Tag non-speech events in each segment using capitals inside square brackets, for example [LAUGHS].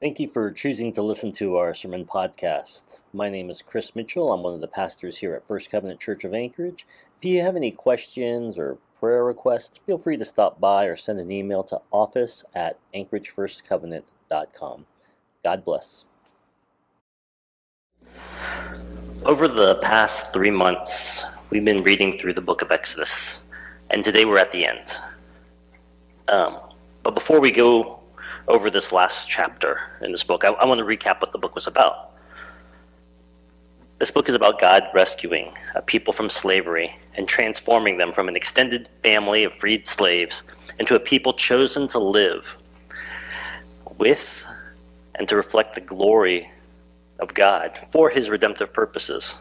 Thank you for choosing to listen to our sermon podcast. My name is Chris Mitchell. I'm one of the pastors here at First Covenant Church of Anchorage. If you have any questions or prayer requests, feel free to stop by or send an email to office at anchoragefirstcovenant.com. God bless. Over the past three months, we've been reading through the book of Exodus, and today we're at the end. Um, but before we go over this last chapter in this book. I, I want to recap what the book was about. This book is about God rescuing a people from slavery and transforming them from an extended family of freed slaves into a people chosen to live with and to reflect the glory of God for his redemptive purposes.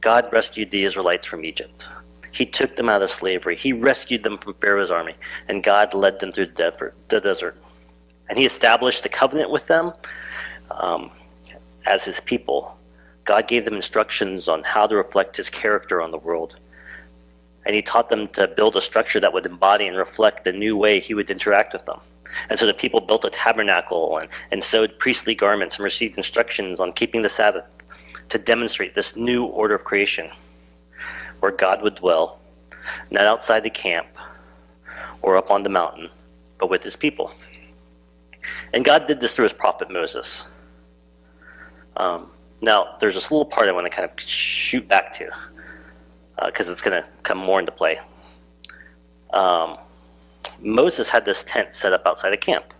God rescued the Israelites from Egypt. He took them out of slavery. He rescued them from Pharaoh's army, and God led them through the desert and he established a covenant with them um, as his people. God gave them instructions on how to reflect his character on the world. And he taught them to build a structure that would embody and reflect the new way he would interact with them. And so the people built a tabernacle and, and sewed priestly garments and received instructions on keeping the Sabbath to demonstrate this new order of creation where God would dwell, not outside the camp or up on the mountain, but with his people. And God did this through his prophet Moses. Um, now, there's this little part I want to kind of shoot back to because uh, it's going to come more into play. Um, Moses had this tent set up outside of camp.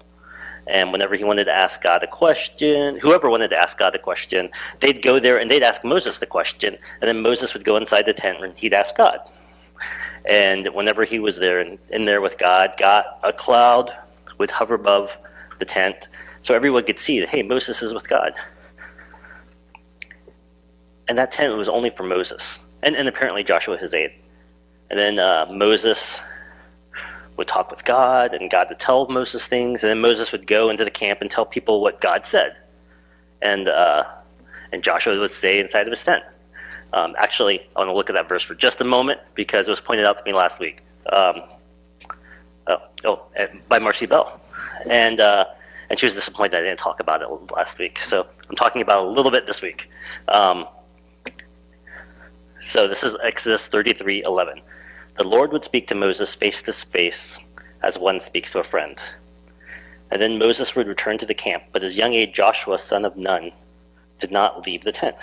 And whenever he wanted to ask God a question, whoever wanted to ask God a question, they'd go there and they'd ask Moses the question. And then Moses would go inside the tent and he'd ask God. And whenever he was there in, in there with God, God, a cloud would hover above the tent so everyone could see that, hey, Moses is with God. And that tent was only for Moses, and, and apparently Joshua his aide. And then uh, Moses would talk with God, and God would tell Moses things, and then Moses would go into the camp and tell people what God said. And, uh, and Joshua would stay inside of his tent. Um, actually, I want to look at that verse for just a moment because it was pointed out to me last week. Um, oh, oh, by Marcy Bell and uh, and she was disappointed I didn't talk about it last week. So I'm talking about a little bit this week. Um, so this is Exodus 33:11. The Lord would speak to Moses face to face as one speaks to a friend. And then Moses would return to the camp, but his young aide Joshua, son of Nun, did not leave the tent.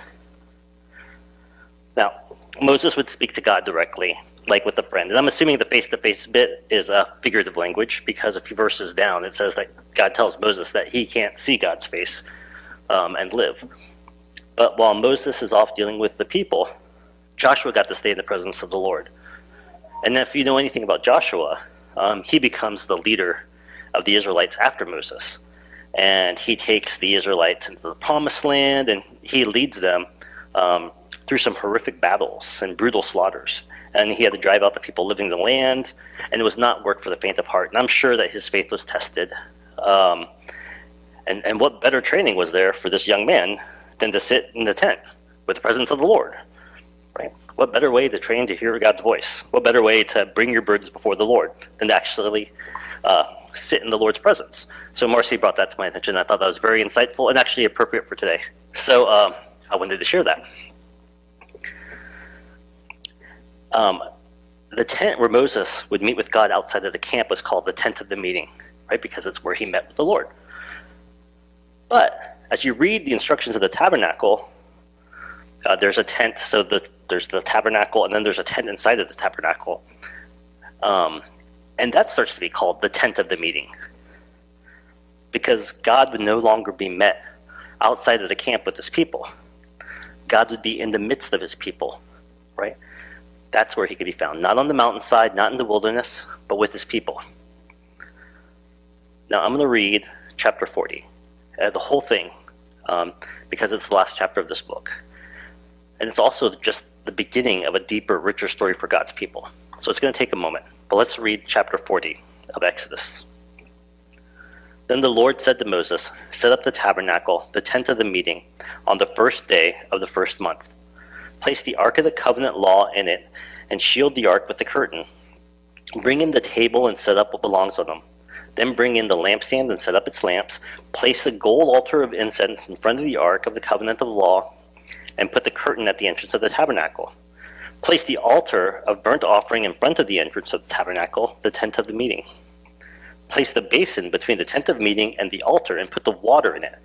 Now, Moses would speak to God directly, like with a friend. And I'm assuming the face to face bit is a figurative language because a few verses down it says that God tells Moses that he can't see God's face um, and live. But while Moses is off dealing with the people, Joshua got to stay in the presence of the Lord. And if you know anything about Joshua, um, he becomes the leader of the Israelites after Moses. And he takes the Israelites into the promised land and he leads them um, through some horrific battles and brutal slaughters and he had to drive out the people living in the land, and it was not work for the faint of heart. And I'm sure that his faith was tested. Um, and, and what better training was there for this young man than to sit in the tent with the presence of the Lord? Right? What better way to train to hear God's voice? What better way to bring your burdens before the Lord than to actually uh, sit in the Lord's presence? So Marcy brought that to my attention. I thought that was very insightful and actually appropriate for today. So um, I wanted to share that. Um, the tent where Moses would meet with God outside of the camp was called the tent of the meeting, right? Because it's where he met with the Lord. But as you read the instructions of the tabernacle, uh, there's a tent. So the, there's the tabernacle, and then there's a tent inside of the tabernacle. Um, and that starts to be called the tent of the meeting. Because God would no longer be met outside of the camp with his people. God would be in the midst of his people, right? That's where he could be found. Not on the mountainside, not in the wilderness, but with his people. Now I'm going to read chapter 40, uh, the whole thing, um, because it's the last chapter of this book. And it's also just the beginning of a deeper, richer story for God's people. So it's going to take a moment. But let's read chapter 40 of Exodus. Then the Lord said to Moses, Set up the tabernacle, the tent of the meeting, on the first day of the first month Place the Ark of the Covenant law in it, and shield the Ark with the curtain. Bring in the table and set up what belongs on them Then bring in the lampstand and set up its lamps. Place a gold altar of incense in front of the ark of the covenant of the law, and put the curtain at the entrance of the tabernacle. Place the altar of burnt offering in front of the entrance of the tabernacle, the tent of the meeting. Place the basin between the tent of meeting and the altar, and put the water in it.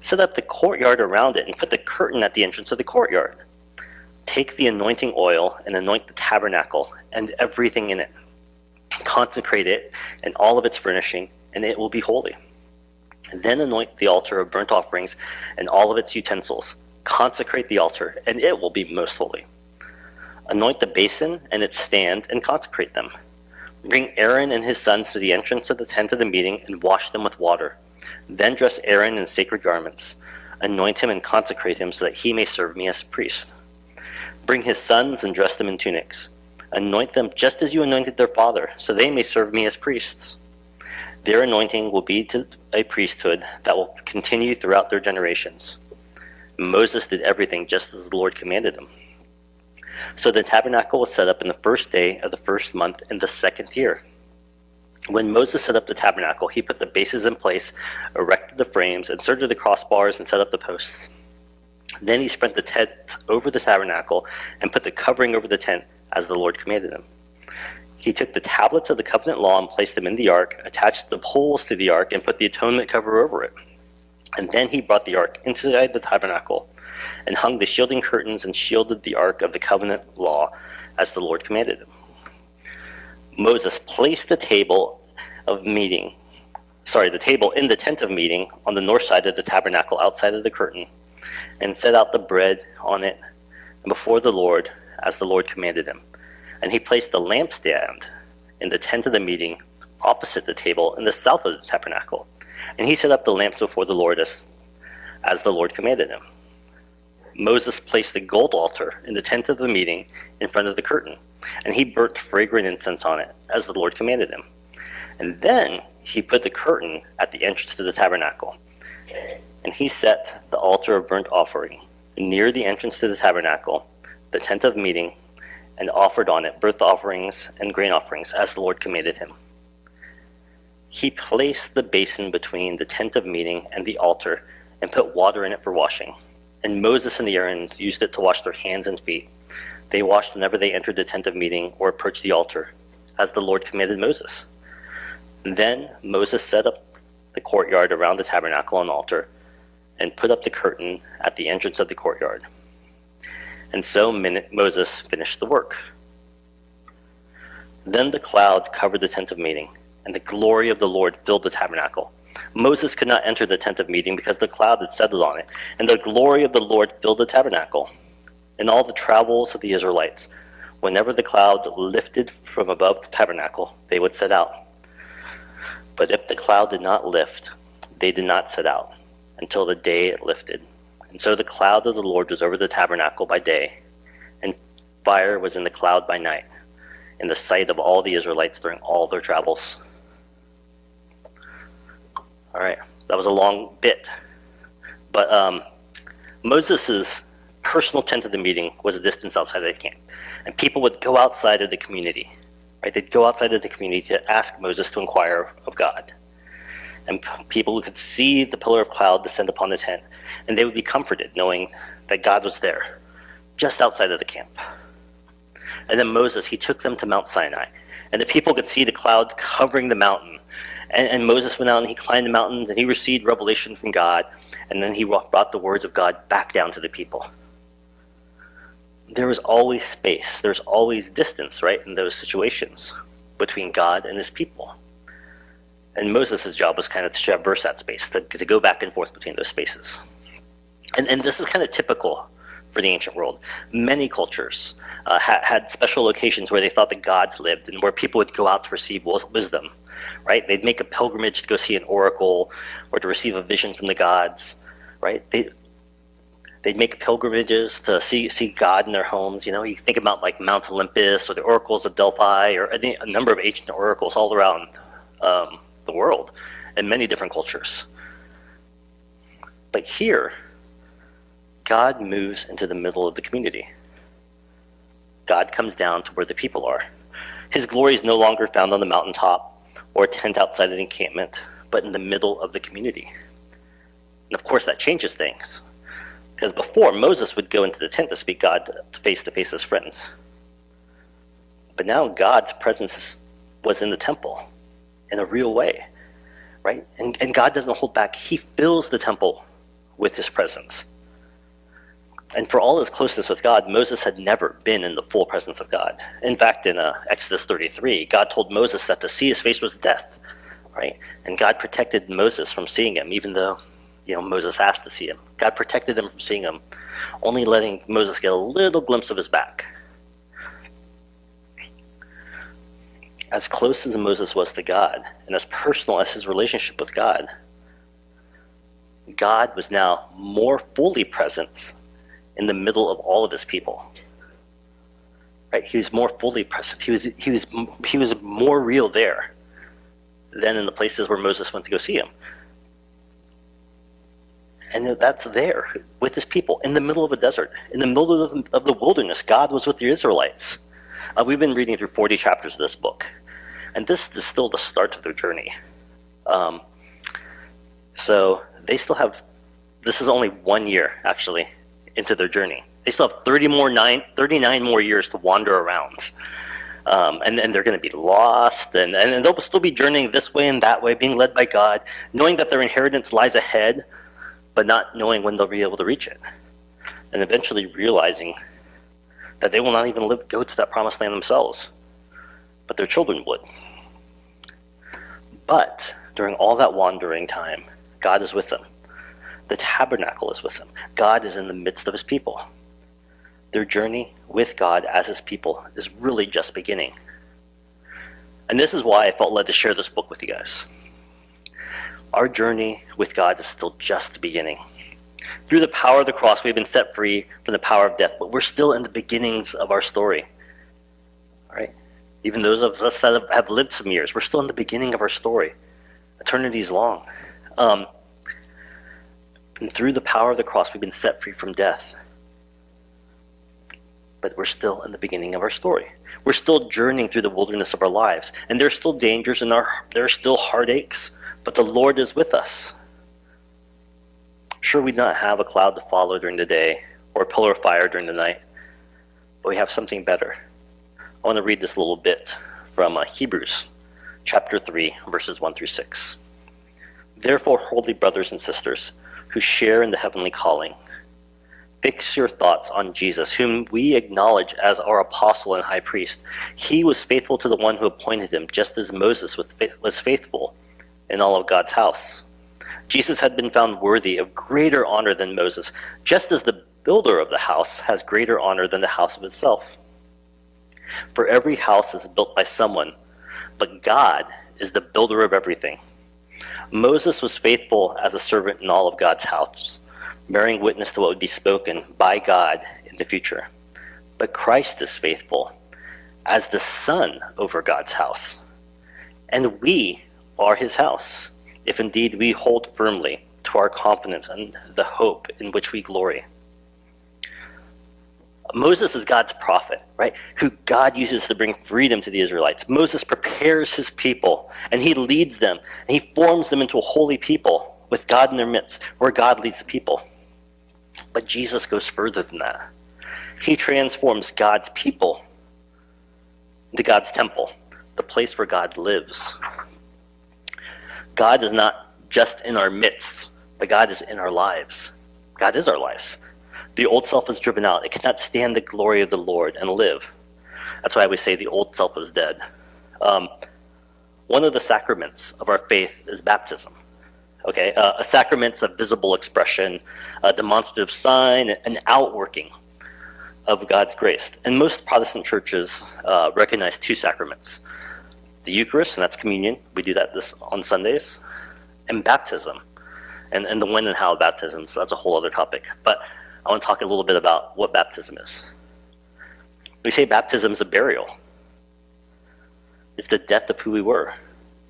Set up the courtyard around it, and put the curtain at the entrance of the courtyard. Take the anointing oil and anoint the tabernacle and everything in it consecrate it and all of its furnishing, and it will be holy. And then anoint the altar of burnt offerings and all of its utensils. Consecrate the altar, and it will be most holy. Anoint the basin and its stand, and consecrate them. Bring Aaron and his sons to the entrance of the tent of the meeting, and wash them with water. Then dress Aaron in sacred garments. Anoint him and consecrate him, so that he may serve me as priest. Bring his sons and dress them in tunics Anoint them just as you anointed their father, so they may serve me as priests. Their anointing will be to a priesthood that will continue throughout their generations. Moses did everything just as the Lord commanded him. So the tabernacle was set up in the first day of the first month in the second year. When Moses set up the tabernacle, he put the bases in place, erected the frames, inserted the crossbars, and set up the posts. Then he spread the tent over the tabernacle and put the covering over the tent as the Lord commanded him. He took the tablets of the covenant law and placed them in the ark, attached the poles to the ark, and put the atonement cover over it. And then he brought the ark inside the tabernacle and hung the shielding curtains and shielded the ark of the covenant law as the Lord commanded him. Moses placed the table of meeting, sorry, the table in the tent of meeting on the north side of the tabernacle outside of the curtain and set out the bread on it before the Lord as the Lord commanded him. And he placed the lampstand in the tent of the meeting opposite the table in the south of the tabernacle. And he set up the lamps before the Lord as, as the Lord commanded him. Moses placed the gold altar in the tent of the meeting in front of the curtain, and he burnt fragrant incense on it, as the Lord commanded him. And then he put the curtain at the entrance to the tabernacle. And he set the altar of burnt offering near the entrance to the tabernacle the tent of meeting, and offered on it burnt offerings and grain offerings, as the Lord commanded him. He placed the basin between the tent of meeting and the altar, and put water in it for washing. And Moses and the Aarons used it to wash their hands and feet. They washed whenever they entered the tent of meeting or approached the altar, as the Lord commanded Moses. Then Moses set up the courtyard around the tabernacle and altar, and put up the curtain at the entrance of the courtyard. And so Moses finished the work. Then the cloud covered the tent of meeting, and the glory of the Lord filled the tabernacle. Moses could not enter the tent of meeting because the cloud had settled on it, and the glory of the Lord filled the tabernacle. In all the travels of the Israelites, whenever the cloud lifted from above the tabernacle, they would set out. But if the cloud did not lift, they did not set out until the day it lifted. And so the cloud of the Lord was over the tabernacle by day, and fire was in the cloud by night, in the sight of all the Israelites during all their travels. All right, that was a long bit. But um, Moses' personal tent of the meeting was a distance outside of the camp. And people would go outside of the community. Right? They'd go outside of the community to ask Moses to inquire of God. And people could see the pillar of cloud descend upon the tent and they would be comforted knowing that God was there, just outside of the camp. And then Moses, he took them to Mount Sinai, and the people could see the cloud covering the mountain. And, and Moses went out and he climbed the mountains and he received revelation from God, and then he brought the words of God back down to the people. There was always space, there's always distance, right, in those situations between God and his people. And Moses' job was kind of to traverse that space, to, to go back and forth between those spaces. And, and this is kind of typical for the ancient world. Many cultures uh, ha- had special locations where they thought the gods lived and where people would go out to receive wisdom, right? They'd make a pilgrimage to go see an oracle or to receive a vision from the gods, right? They, they'd make pilgrimages to see, see God in their homes. You know, you think about like Mount Olympus or the oracles of Delphi or a, a number of ancient oracles all around um, the world in many different cultures. But here, God moves into the middle of the community. God comes down to where the people are. His glory is no longer found on the mountaintop or a tent outside an encampment, but in the middle of the community. And of course, that changes things. Because before, Moses would go into the tent to speak God face to face as friends. But now God's presence was in the temple in a real way, right? And, and God doesn't hold back. He fills the temple with his presence. And for all his closeness with God, Moses had never been in the full presence of God. In fact, in uh, Exodus 33, God told Moses that to see his face was death, right? And God protected Moses from seeing him, even though, you know, Moses asked to see him. God protected them from seeing him, only letting Moses get a little glimpse of his back. As close as Moses was to God, and as personal as his relationship with God, God was now more fully present in the middle of all of his people. Right? He was more fully present. He was, he was, he was more real there than in the places where Moses went to go see him. And that's there with his people in the middle of a desert, in the middle of the, of the wilderness. God was with the Israelites. Uh, we've been reading through 40 chapters of this book, and this is still the start of their journey. Um, so they still have, this is only one year, actually, into their journey. They still have 30 more nine, 39 more years to wander around. Um, and, and they're going to be lost, and, and they'll still be journeying this way and that way, being led by God, knowing that their inheritance lies ahead, but not knowing when they'll be able to reach it. And eventually realizing that they will not even live, go to that promised land themselves, but their children would. But during all that wandering time, God is with them. The tabernacle is with them. God is in the midst of his people. Their journey with God as his people is really just beginning. And this is why I felt led to share this book with you guys. Our journey with God is still just the beginning. Through the power of the cross, we've been set free from the power of death, but we're still in the beginnings of our story. All right? Even those of us that have lived some years, we're still in the beginning of our story. Eternity is long. Um, and through the power of the cross, we've been set free from death. But we're still in the beginning of our story. We're still journeying through the wilderness of our lives. And there's still dangers and there are still heartaches, but the Lord is with us. Sure, we do not have a cloud to follow during the day or a pillar of fire during the night, but we have something better. I want to read this little bit from uh, Hebrews chapter 3, verses 1 through 6. Therefore, holy brothers and sisters, who share in the heavenly calling. Fix your thoughts on Jesus, whom we acknowledge as our apostle and high priest. He was faithful to the one who appointed him, just as Moses was faithful in all of God's house. Jesus had been found worthy of greater honor than Moses, just as the builder of the house has greater honor than the house of itself. For every house is built by someone, but God is the builder of everything. Moses was faithful as a servant in all of God's house, bearing witness to what would be spoken by God in the future. But Christ is faithful as the son over God's house. And we are his house, if indeed we hold firmly to our confidence and the hope in which we glory. Moses is God's prophet, right? Who God uses to bring freedom to the Israelites. Moses prepares his people and he leads them and he forms them into a holy people with God in their midst, where God leads the people. But Jesus goes further than that. He transforms God's people into God's temple, the place where God lives. God is not just in our midst, but God is in our lives. God is our lives. The old self is driven out. It cannot stand the glory of the Lord and live. That's why we say the old self is dead. Um, one of the sacraments of our faith is baptism. Okay, uh, a sacrament's a visible expression, a demonstrative sign, an outworking of God's grace. And most Protestant churches uh, recognize two sacraments: the Eucharist, and that's communion. We do that this on Sundays, and baptism. And and the when and how of baptism. So that's a whole other topic. But I want to talk a little bit about what baptism is. We say baptism is a burial. It's the death of who we were.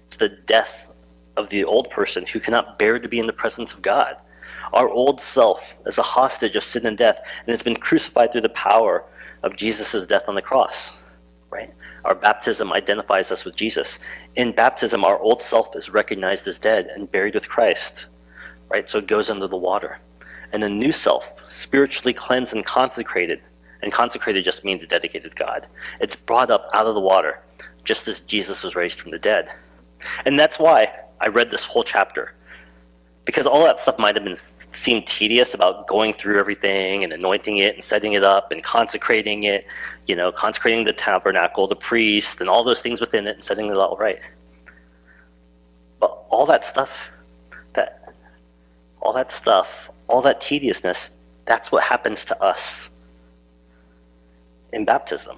It's the death of the old person who cannot bear to be in the presence of God. Our old self is a hostage of sin and death, and it's been crucified through the power of Jesus' death on the cross. Right? Our baptism identifies us with Jesus. In baptism, our old self is recognized as dead and buried with Christ, right? So it goes under the water. And the new self, spiritually cleansed and consecrated, and consecrated just means dedicated to God. It's brought up out of the water, just as Jesus was raised from the dead. And that's why I read this whole chapter because all that stuff might have been seemed tedious about going through everything and anointing it and setting it up and consecrating it, you know, consecrating the tabernacle, the priest, and all those things within it and setting it all right. But all that stuff, that all that stuff, all that tediousness, that's what happens to us in baptism.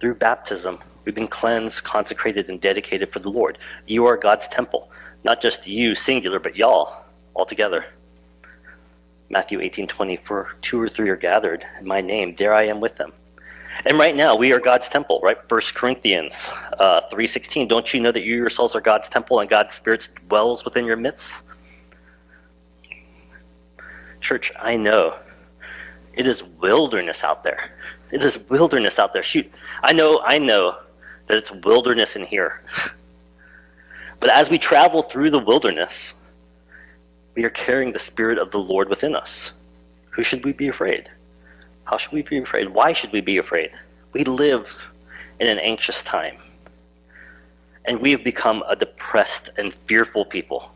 Through baptism, we've been cleansed, consecrated, and dedicated for the Lord. You are God's temple, not just you singular, but y'all altogether. Matthew 18 20, for two or three are gathered in my name, there I am with them. And right now, we are God's temple, right? 1 Corinthians uh, 3.16, don't you know that you yourselves are God's temple and God's Spirit dwells within your midst? Church, I know it is wilderness out there. It is wilderness out there. Shoot, I know, I know that it's wilderness in here. [LAUGHS] but as we travel through the wilderness, we are carrying the Spirit of the Lord within us. Who should we be afraid? How should we be afraid? Why should we be afraid? We live in an anxious time. And we have become a depressed and fearful people.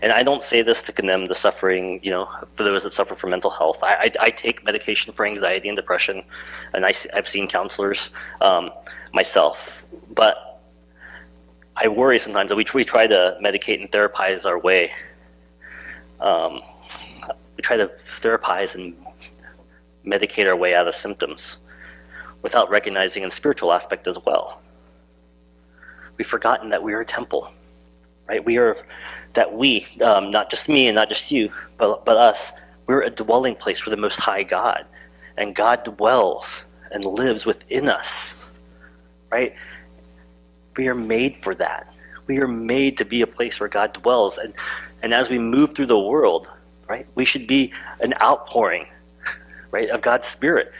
And I don't say this to condemn the suffering, you know, for those that suffer from mental health. I, I, I take medication for anxiety and depression, and I, have seen counselors um, myself. But I worry sometimes that we, we try to medicate and therapize our way um, we try to therapize and medicate our way out of symptoms without recognizing a spiritual aspect as well. We've forgotten that we are a temple, right? We are, that we, um, not just me and not just you, but, but us, we're a dwelling place for the Most High God. And God dwells and lives within us, right? We are made for that. We are made to be a place where God dwells. And and as we move through the world, right, we should be an outpouring, right, of God's Spirit.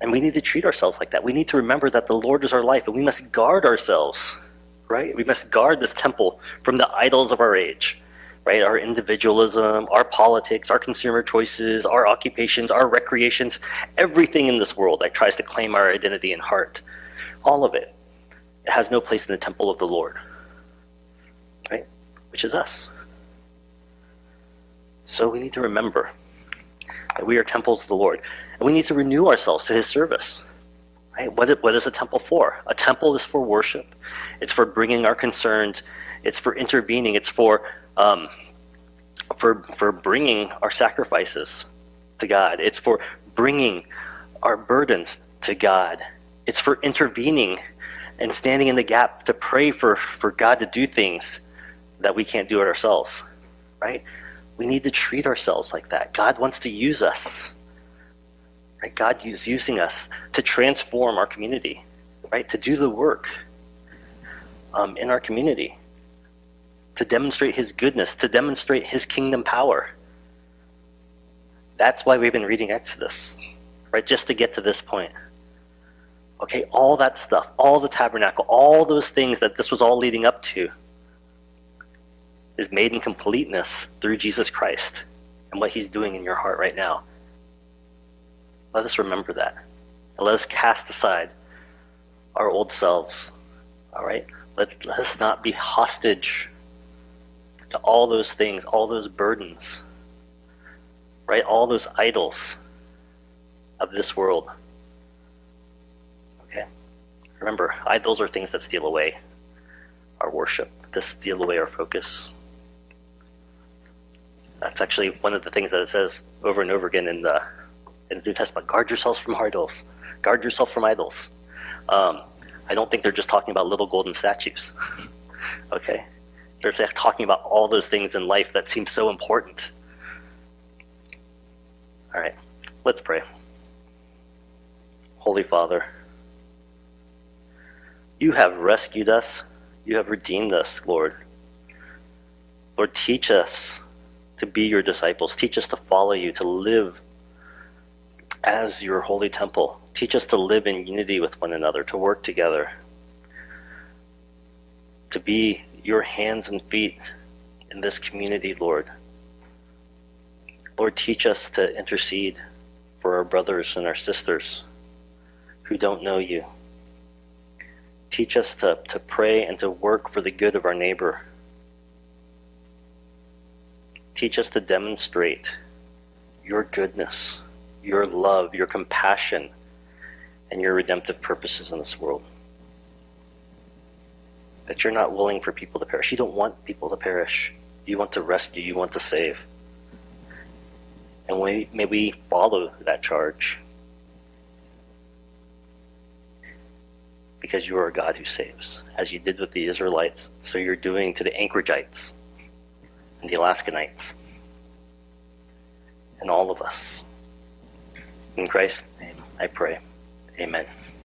And we need to treat ourselves like that. We need to remember that the Lord is our life, and we must guard ourselves, right? We must guard this temple from the idols of our age, right? Our individualism, our politics, our consumer choices, our occupations, our recreations, everything in this world that tries to claim our identity and heart, all of it, it has no place in the temple of the Lord which is us. So we need to remember that we are temples of the Lord. And we need to renew ourselves to his service. Right? What, is a temple for? A temple is for worship. It's for bringing our concerns. It's for intervening. It's for, um, for, for bringing our sacrifices to God. It's for bringing our burdens to God. It's for intervening and standing in the gap to pray for, for God to do things that we can't do it ourselves, right? We need to treat ourselves like that. God wants to use us. Right? God is using us to transform our community, right? To do the work um, in our community, to demonstrate His goodness, to demonstrate His kingdom power. That's why we've been reading Exodus, right? Just to get to this point. Okay, all that stuff, all the tabernacle, all those things that this was all leading up to is made in completeness through Jesus Christ and what he's doing in your heart right now. Let us remember that. And let us cast aside our old selves. All right? Let, let us not be hostage to all those things, all those burdens, right? All those idols of this world. Okay? Remember, idols are things that steal away our worship, that steal away our focus. That's actually one of the things that it says over and over again in the in the New Testament. Guard yourselves from idols. Guard yourself from idols. Um, I don't think they're just talking about little golden statues. [LAUGHS] okay, they're talking about all those things in life that seem so important. All right, let's pray. Holy Father, you have rescued us. You have redeemed us, Lord. Lord, teach us to be your disciples. Teach us to follow you, to live as your holy temple, Teach us to live in unity with one another, to work together, to be your hands and feet in this community, Lord. Lord, teach us to intercede for our brothers and our sisters who don't know you. Teach us to, to pray and to work for the good of our neighbor. Teach us to demonstrate your goodness, your love, your compassion, and your redemptive purposes in this world. That you're not willing for people to perish. You don't want people to perish. You want to rescue, you want to save. And we, may we follow that charge because you are a God who saves, as you did with the Israelites, so you're doing to the Anchoragites and the Alaskanites and all of us. In Christ's name, I pray. Amen.